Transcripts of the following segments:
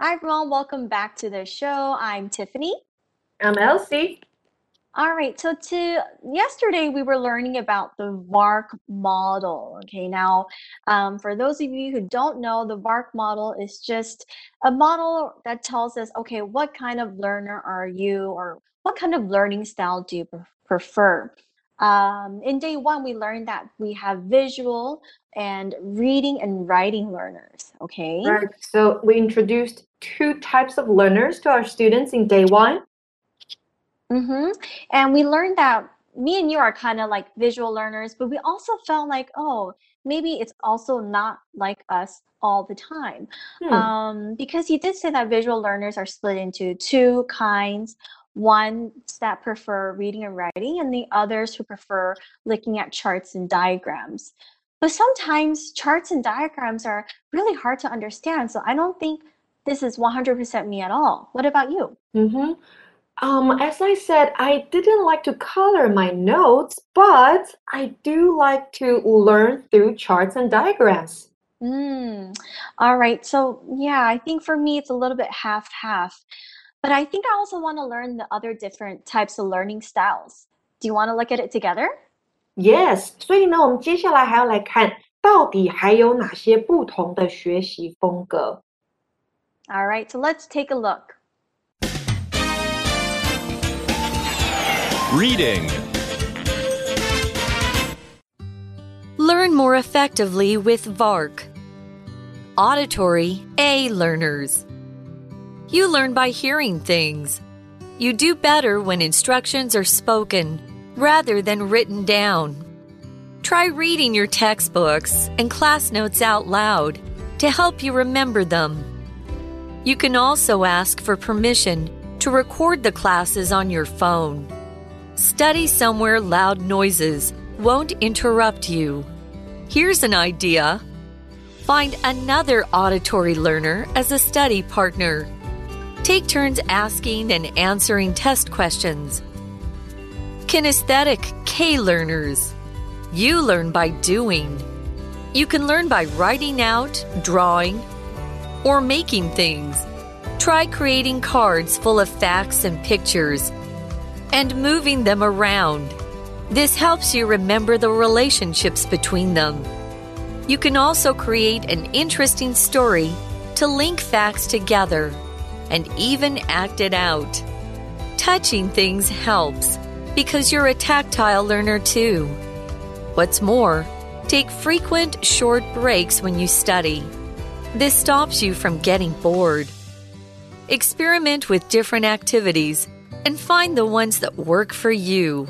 Hi, everyone. Welcome back to the show. I'm Tiffany. I'm Elsie. All right. So, to yesterday we were learning about the VARK model. Okay. Now, um, for those of you who don't know, the VARK model is just a model that tells us, okay, what kind of learner are you, or what kind of learning style do you prefer? Um, in day one, we learned that we have visual and reading and writing learners. Okay. Right. So we introduced two types of learners to our students in day one. Mm-hmm. And we learned that me and you are kind of like visual learners, but we also felt like, oh, maybe it's also not like us all the time. Hmm. Um, because you did say that visual learners are split into two kinds. Ones that prefer reading and writing, and the others who prefer looking at charts and diagrams. But sometimes charts and diagrams are really hard to understand, so I don't think this is 100% me at all. What about you? Mm-hmm. Um, as I said, I didn't like to color my notes, but I do like to learn through charts and diagrams. Mm, all right. So, yeah, I think for me it's a little bit half half. But I think I also want to learn the other different types of learning styles. Do you want to look at it together? Yes，所以呢，我们接下来还要来看到底还有哪些不同的学习风格。All right, so let's take a look. Reading. Learn more effectively with VARK. Auditory A learners. You learn by hearing things. You do better when instructions are spoken rather than written down. Try reading your textbooks and class notes out loud to help you remember them. You can also ask for permission to record the classes on your phone. Study somewhere loud noises won't interrupt you. Here's an idea find another auditory learner as a study partner. Take turns asking and answering test questions. Kinesthetic K learners. You learn by doing. You can learn by writing out, drawing, or making things. Try creating cards full of facts and pictures and moving them around. This helps you remember the relationships between them. You can also create an interesting story to link facts together and even act it out. Touching things helps because you're a tactile learner too. What's more, take frequent short breaks when you study. This stops you from getting bored. Experiment with different activities and find the ones that work for you.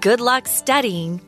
Good luck studying.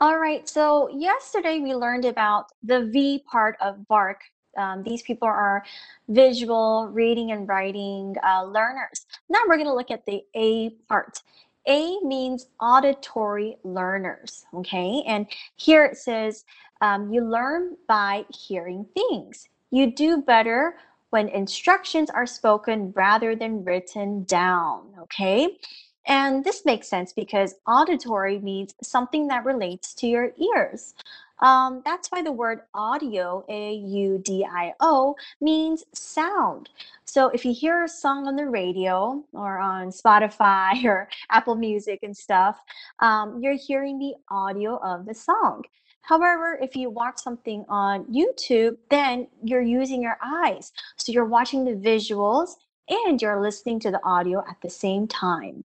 All right. So, yesterday we learned about the V part of VARK. Um, these people are visual, reading, and writing uh, learners. Now we're going to look at the A part. A means auditory learners. Okay. And here it says um, you learn by hearing things. You do better when instructions are spoken rather than written down. Okay. And this makes sense because auditory means something that relates to your ears. Um, that's why the word audio, A U D I O, means sound. So if you hear a song on the radio or on Spotify or Apple Music and stuff, um, you're hearing the audio of the song. However, if you watch something on YouTube, then you're using your eyes. So you're watching the visuals and you're listening to the audio at the same time.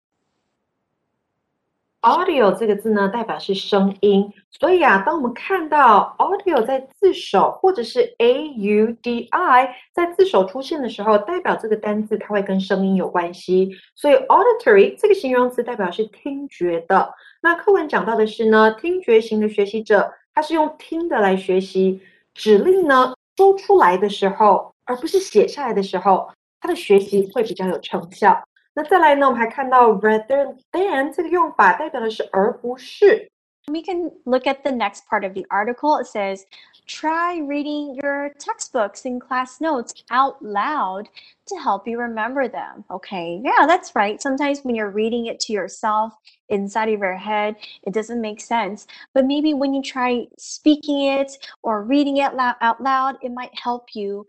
Audio 这个字呢，代表是声音，所以啊，当我们看到 audio 在字首或者是 a u d i 在字首出现的时候，代表这个单字它会跟声音有关系。所以 auditory 这个形容词代表是听觉的。那课文讲到的是呢，听觉型的学习者，他是用听的来学习，指令呢说出来的时候，而不是写下来的时候，他的学习会比较有成效。那再来呢，我们还看到 rather than 这个用法代表的是而不是。We can look at the next part of the article. It says, try reading your textbooks and class notes out loud to help you remember them. Okay, yeah, that's right. Sometimes when you're reading it to yourself inside of your head, it doesn't make sense. But maybe when you try speaking it or reading it out loud, it might help you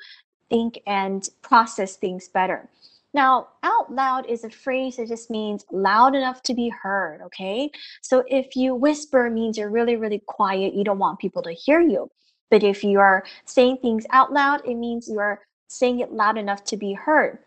think and process things better. Now, out loud is a phrase that just means loud enough to be heard, okay? So if you whisper means you're really, really quiet, you don't want people to hear you. But if you are saying things out loud, it means you are saying it loud enough to be heard.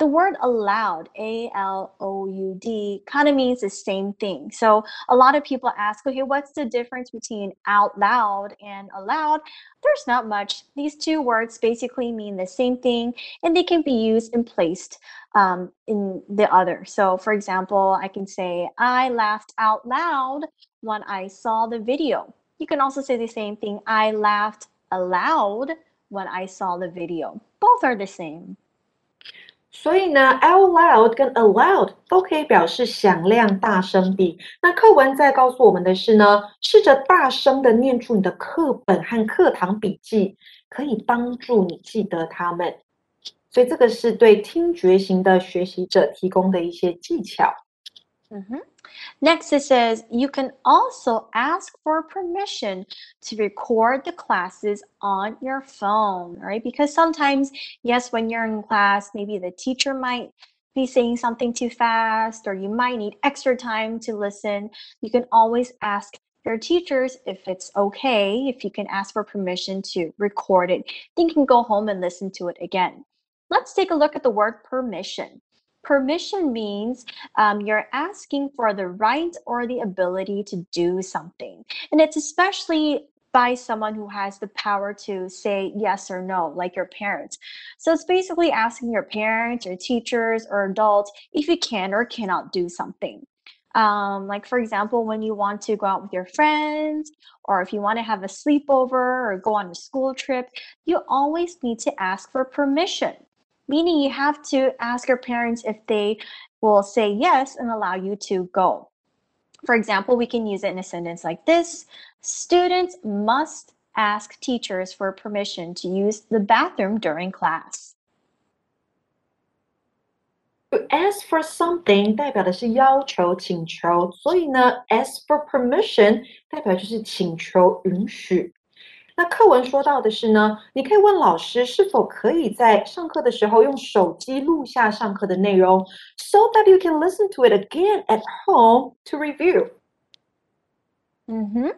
The word aloud, A L O U D, kind of means the same thing. So a lot of people ask, okay, what's the difference between out loud and aloud? There's not much. These two words basically mean the same thing and they can be used and placed um, in the other. So, for example, I can say, I laughed out loud when I saw the video. You can also say the same thing, I laughed aloud when I saw the video. Both are the same. 所以呢，out loud 跟 aloud 都可以表示响亮、大声地。那课文在告诉我们的是呢，试着大声的念出你的课本和课堂笔记，可以帮助你记得它们。所以这个是对听觉型的学习者提供的一些技巧。Mm-hmm. 嗯哼。Next, it says you can also ask for permission to record the classes on your phone, right? Because sometimes, yes, when you're in class, maybe the teacher might be saying something too fast or you might need extra time to listen. You can always ask your teachers if it's okay, if you can ask for permission to record it. Then you can go home and listen to it again. Let's take a look at the word permission. Permission means um, you're asking for the right or the ability to do something. And it's especially by someone who has the power to say yes or no, like your parents. So it's basically asking your parents or teachers or adults if you can or cannot do something. Um, like, for example, when you want to go out with your friends, or if you want to have a sleepover or go on a school trip, you always need to ask for permission meaning you have to ask your parents if they will say yes and allow you to go. For example, we can use it in a sentence like this Students must ask teachers for permission to use the bathroom during class. To ask for something 代表的是要求、请求，所以呢，ask for permission 代表就是请求允许。 那课文说到的是呢，你可以问老师是否可以在上课的时候用手机录下上课的内容，so that you can listen to it again at home to review. Mm-hmm.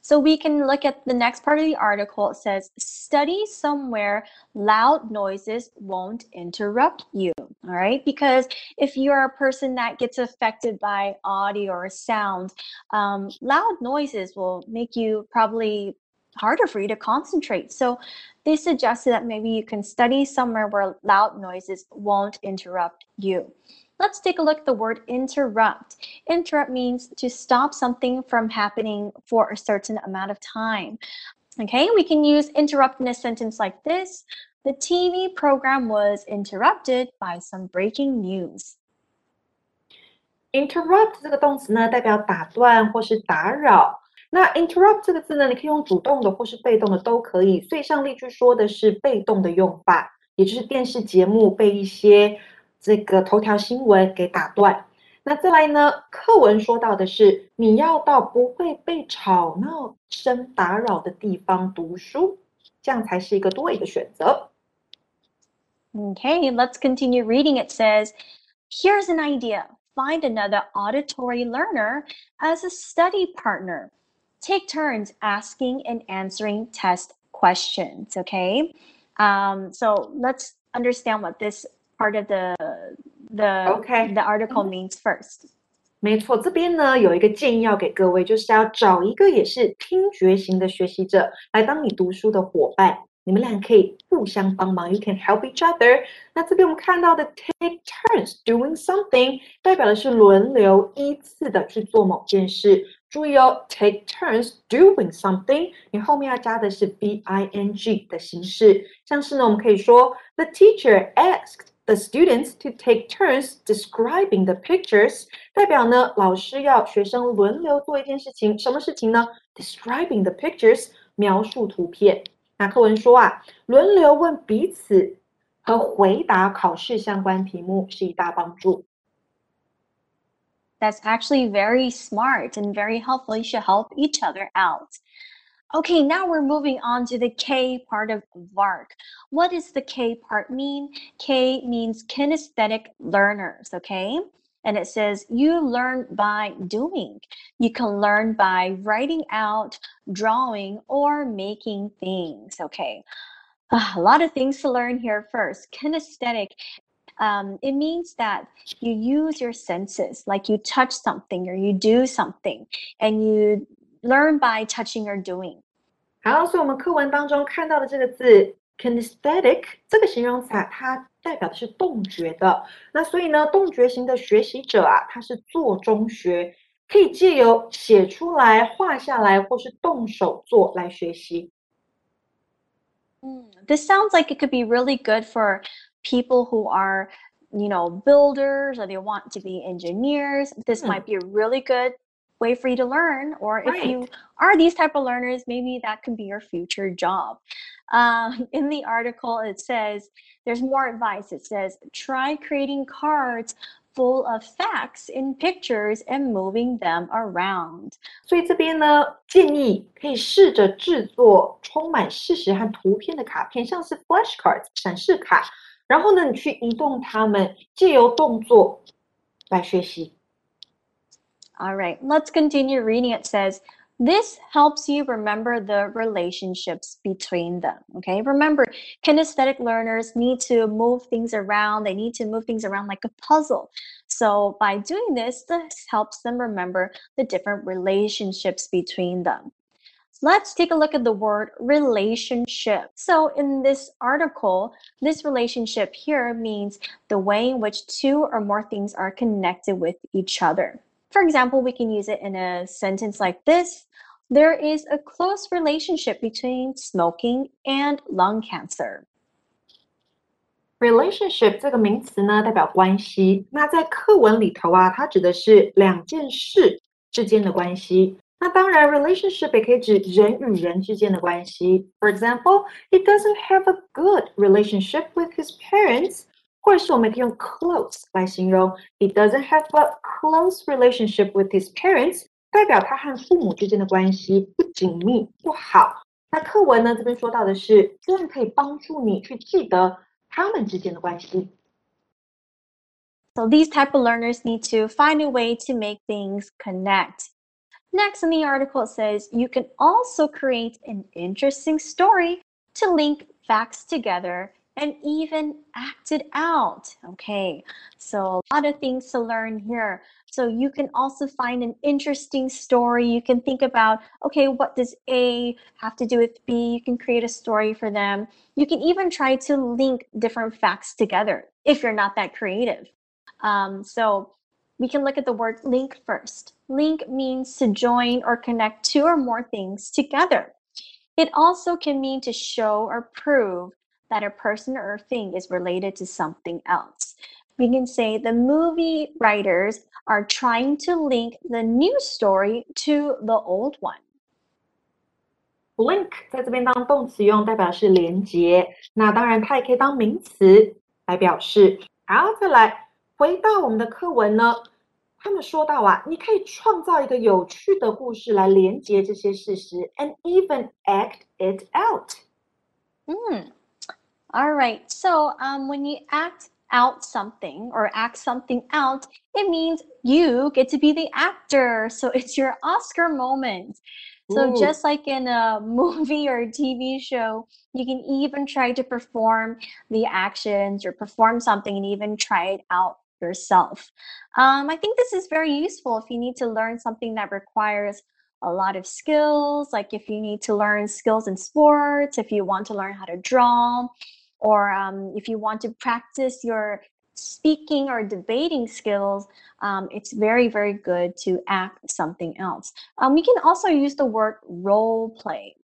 So we can look at the next part of the article. It says, study somewhere loud noises won't interrupt you. All right. Because if you're a person that gets affected by audio or sound, um, loud noises will make you probably harder for you to concentrate. So they suggested that maybe you can study somewhere where loud noises won't interrupt you. Let's take a look at the word interrupt. Interrupt means to stop something from happening for a certain amount of time. Okay, we can use interrupt in a sentence like this. The TV program was interrupted by some breaking news. Interrupt 这个动词呢，代表打断或是打扰。 那 interrupt 这个字呢，你可以用主动的或是被动的都可以。所以上例句说的是被动的用法，也就是电视节目被一些这个头条新闻给打断。那再来呢，课文说到的是你要到不会被吵闹声打扰的地方读书，这样才是一个对的选择。Okay, let's continue reading. It says, here's an idea. Find another auditory learner as a study partner take turns asking and answering test questions. Okay. Um, so let's understand what this part of the the okay. the article means first. 没错，这边呢有一个建议要给各位，就是要找一个也是听觉型的学习者来当你读书的伙伴。你们俩可以互相帮忙，you can help each other。那这边我们看到的 take turns doing something，代表的是轮流依次的去做某件事。 注意哦，take turns doing something，你后面要加的是 b i n g 的形式。像是呢，我们可以说 the teacher asked the students to take turns describing the pictures，代表呢老师要学生轮流做一件事情，什么事情呢？Describing the pictures，描述图片。那课文说啊，轮流问彼此和回答考试相关题目是一大帮助。That's actually very smart and very helpful. You should help each other out. Okay, now we're moving on to the K part of VARK. What does the K part mean? K means kinesthetic learners, okay? And it says you learn by doing. You can learn by writing out, drawing, or making things, okay? Ah, a lot of things to learn here first. Kinesthetic um, it means that you use your senses, like you touch something or you do something, and you learn by touching or doing. 好，所以我们课文当中看到的这个字 kinesthetic 这个形容词，它代表的是动觉的。那所以呢，动觉型的学习者啊，他是做中学，可以借由写出来、画下来，或是动手做来学习。Mm, this sounds like it could be really good for people who are, you know, builders or they want to be engineers. This Hmm. might be a really good way for you to learn. Or if you Right. are these type of learners, maybe that could be your future job. Um, in the article, it says there's more advice. It says try creating cards full of facts in pictures and moving them around. 所以这边呢，建议可以试着制作充满事实和图片的卡片，像是 flashcards 闪示卡。 然后呢，你去移动它们，借由动作来学习。 All right, let's continue reading. It says, this helps you remember the relationships between them. Okay, remember, kinesthetic learners need to move things around, they need to move things around like a puzzle. So, by doing this, this helps them remember the different relationships between them. Let's take a look at the word relationship. So, in this article, this relationship here means the way in which two or more things are connected with each other. For example, we can use it in a sentence like this There is a close relationship between smoking and lung cancer. relationship 这个名词呢，代表关系。那在课文里头啊，它指的是两件事之间的关系。 那当然，relationship 也可以指人与人之间的关系。For example, he doesn't have a good relationship with his parents，或者是我们可以用 close 来形容。He doesn't have a close relationship with his parents，代表他和父母之间的关系不紧密、不好。那课文呢，这边说到的是，这样可以帮助你去记得他们之间的关系。 So these type of learners need to find a way to make things connect. Next in the article it says you can also create an interesting story to link facts together and even act it out. Okay, so a lot of things to learn here. So you can also find an interesting story. You can think about, okay, what does A have to do with B? You can create a story for them. You can even try to link different facts together if you're not that creative. Um, so we can look at the word link first. Link means to join or connect two or more things together. It also can mean to show or prove that a person or thing is related to something else. We can say the movie writers are trying to link the new story to the old one. link 在这边当动词用，代表是连接。那当然，它也可以当名词来表示。好，再来回到我们的课文呢， 他们说到啊，你可以创造一个有趣的故事来连接这些事实，and even act it out。 Hmm. All right. So um, when you act out something or act something out, it means you get to be the actor. So it's your Oscar moment. So Ooh. just like in a movie or a TV show, you can even try to perform the actions or perform something and even try it out yourself. Um, I think this is very useful if you need to learn something that requires a lot of skills, like if you need to learn skills in sports, if you want to learn how to draw, or um, if you want to practice your speaking or debating skills, um, it's very, very good to act something else. Um, we can also use the word role play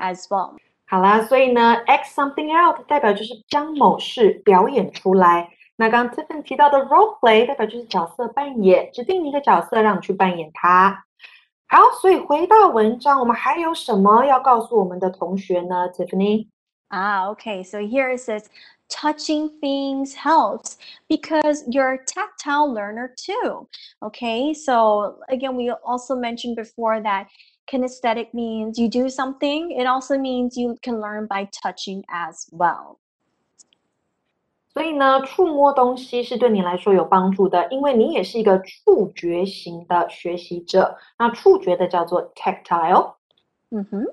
as well. 好啦，所以呢，act something out 代表就是将某事表演出来。 那刚刚 Tiffany 提到的 role play 代表就是角色扮演，指定一个角色让你去扮演它。 好，所以回到文章，我们还有什么要告诉我们的同学呢？Tiffany。Ah, okay. So here it says touching things helps because you're a tactile learner too. Okay, so again, we also mentioned before that kinesthetic means you do something, it also means you can learn by touching as well. 所以呢，触摸东西是对你来说有帮助的，因为你也是一个触觉型的学习者。那触觉的叫做 tactile。嗯哼。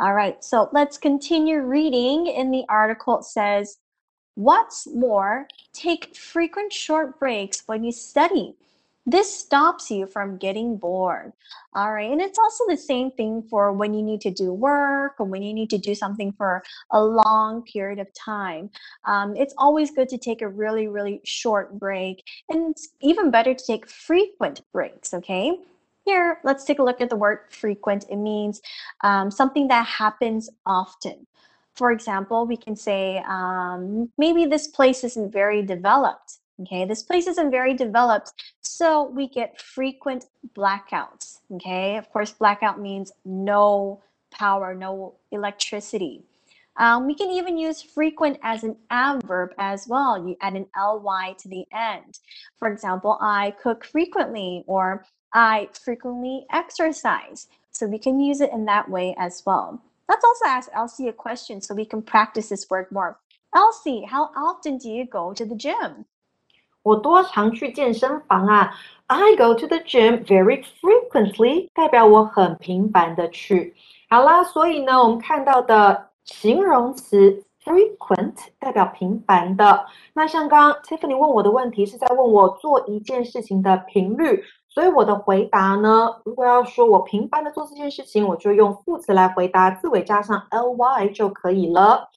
All right, so let's continue reading. In the article, it says, What's more, take frequent short breaks when you study. This stops you from getting bored. All right. And it's also the same thing for when you need to do work or when you need to do something for a long period of time. Um, it's always good to take a really, really short break. And it's even better to take frequent breaks. Okay. Here, let's take a look at the word frequent. It means um, something that happens often. For example, we can say um, maybe this place isn't very developed. Okay, this place isn't very developed, so we get frequent blackouts. Okay, of course, blackout means no power, no electricity. Um, we can even use frequent as an adverb as well. You add an ly to the end. For example, I cook frequently or I frequently exercise. So we can use it in that way as well. Let's also ask Elsie a question so we can practice this word more. Elsie, how often do you go to the gym? 我多常去健身房啊？I go to the gym very frequently，代表我很频繁的去。好啦，所以呢，我们看到的形容词 frequent 代表频繁的。那像刚 Tiffany 问我的问题是在问我做一件事情的频率，所以我的回答呢，如果要说我频繁的做这件事情，我就用副词来回答，字尾加上 ly 就可以了。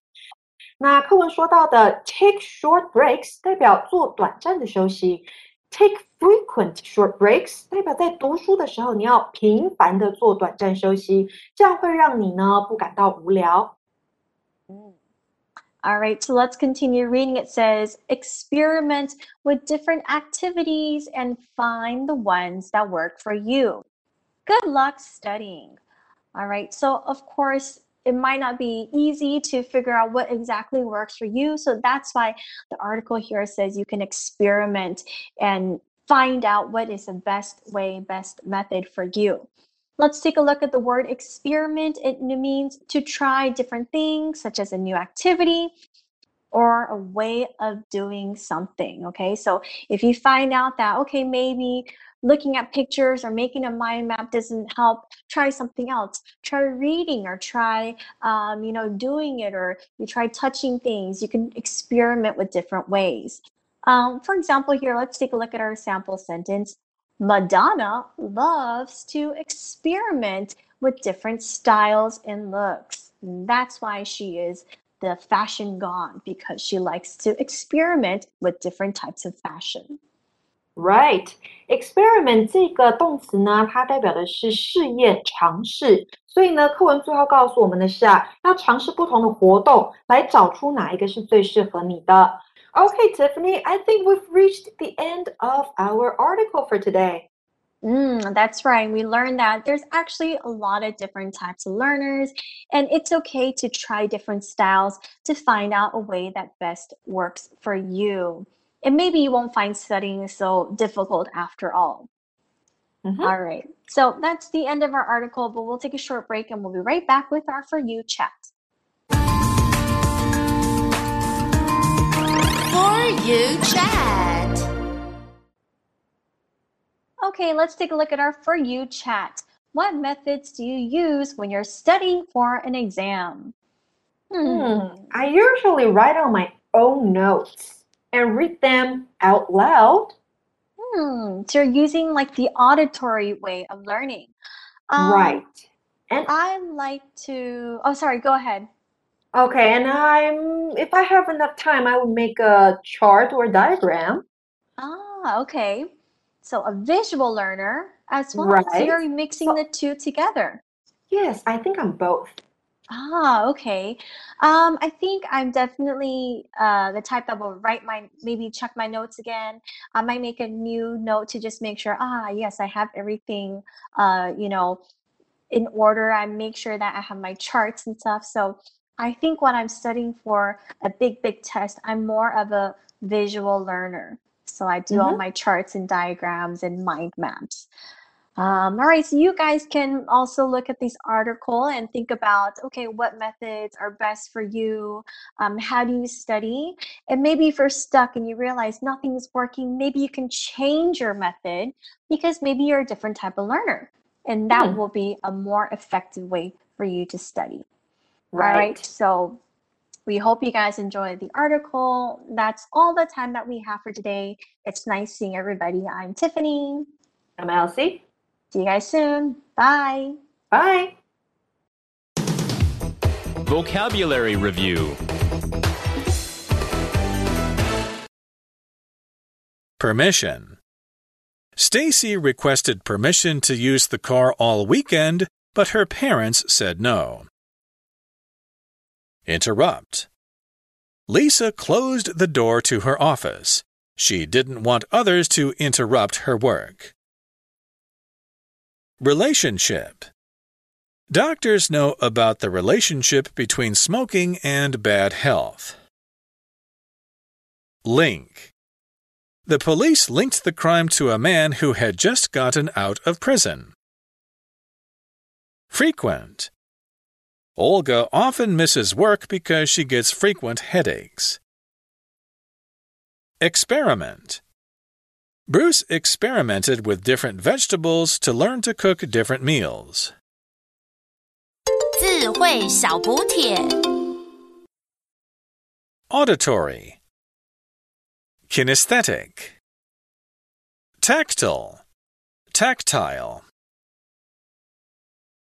那课文说到的 take short breaks 代表做短暂的休息，take frequent short breaks 代表在读书的时候你要频繁的做短暂休息，这样会让你呢不感到无聊。All right, so let's continue reading. It says, experiment with different activities and find the ones that work for you. Good luck studying. All right, so of course, it might not be easy to figure out what exactly works for you. So that's why the article here says you can experiment and find out what is the best way, best method for you. Let's take a look at the word experiment. It means to try different things, such as a new activity or a way of doing something. Okay, so if you find out that, okay, maybe looking at pictures or making a mind map doesn't help, try something else. Try reading or try, um, you know, doing it or you try touching things. You can experiment with different ways. Um, for example, here, let's take a look at our sample sentence. Madonna loves to experiment with different styles and looks. That's why she is the fashion gone because she likes to experiment with different types of fashion. Right, experiment 这个动词呢，它代表的是试验、尝试。所以呢，课文最后告诉我们的是啊，要尝试不同的活动，来找出哪一个是最适合你的。Okay, Tiffany, I think we've reached the end of our article for today. Mm, that's right. We learned that there's actually a lot of different types of learners, and it's okay to try different styles to find out a way that best works for you and maybe you won't find studying so difficult after all. Mm-hmm. all right. So that's the end of our article, but we'll take a short break and we'll be right back with our For You chat. For You chat. Okay, let's take a look at our For You chat. What methods do you use when you're studying for an exam? Hmm. Hmm. I usually write on my own notes and read them out loud. Hmm, so you're using like the auditory way of learning. Um, right. And I like to, oh, sorry, go ahead. Okay, and I'm, if I have enough time, I will make a chart or diagram. Ah, okay. So a visual learner as well. Right. So you're mixing the two together. Yes, I think I'm both. Ah, okay. Um, I think I'm definitely uh, the type that will write my, maybe check my notes again. I might make a new note to just make sure, ah, yes, I have everything, uh, you know, in order. I make sure that I have my charts and stuff. So I think when I'm studying for a big, big test, I'm more of a visual learner. So I do all Mhm. my charts and diagrams and mind maps. Um, all right, so you guys can also look at this article and think about, okay, what methods are best for you? Um, how do you study? And maybe if you're stuck and you realize nothing's working, maybe you can change your method because maybe you're a different type of learner. And that Hmm. will be a more effective way for you to study. All right, Right. so we hope you guys enjoyed the article. That's all the time that we have for today. It's nice seeing everybody. I'm Tiffany. I'm Elsie. See you guys soon. Bye. Bye. Vocabulary Review Permission. Stacy requested permission to use the car all weekend, but her parents said no. Interrupt. Lisa closed the door to her office. She didn't want others to interrupt her work. Relationship. Doctors know about the relationship between smoking and bad health. Link. The police linked the crime to a man who had just gotten out of prison. Frequent. Olga often misses work because she gets frequent headaches. Experiment. Bruce experimented with different vegetables to learn to cook different meals. 智慧小补帖。 Auditory. Kinesthetic. Tactile. Tactile.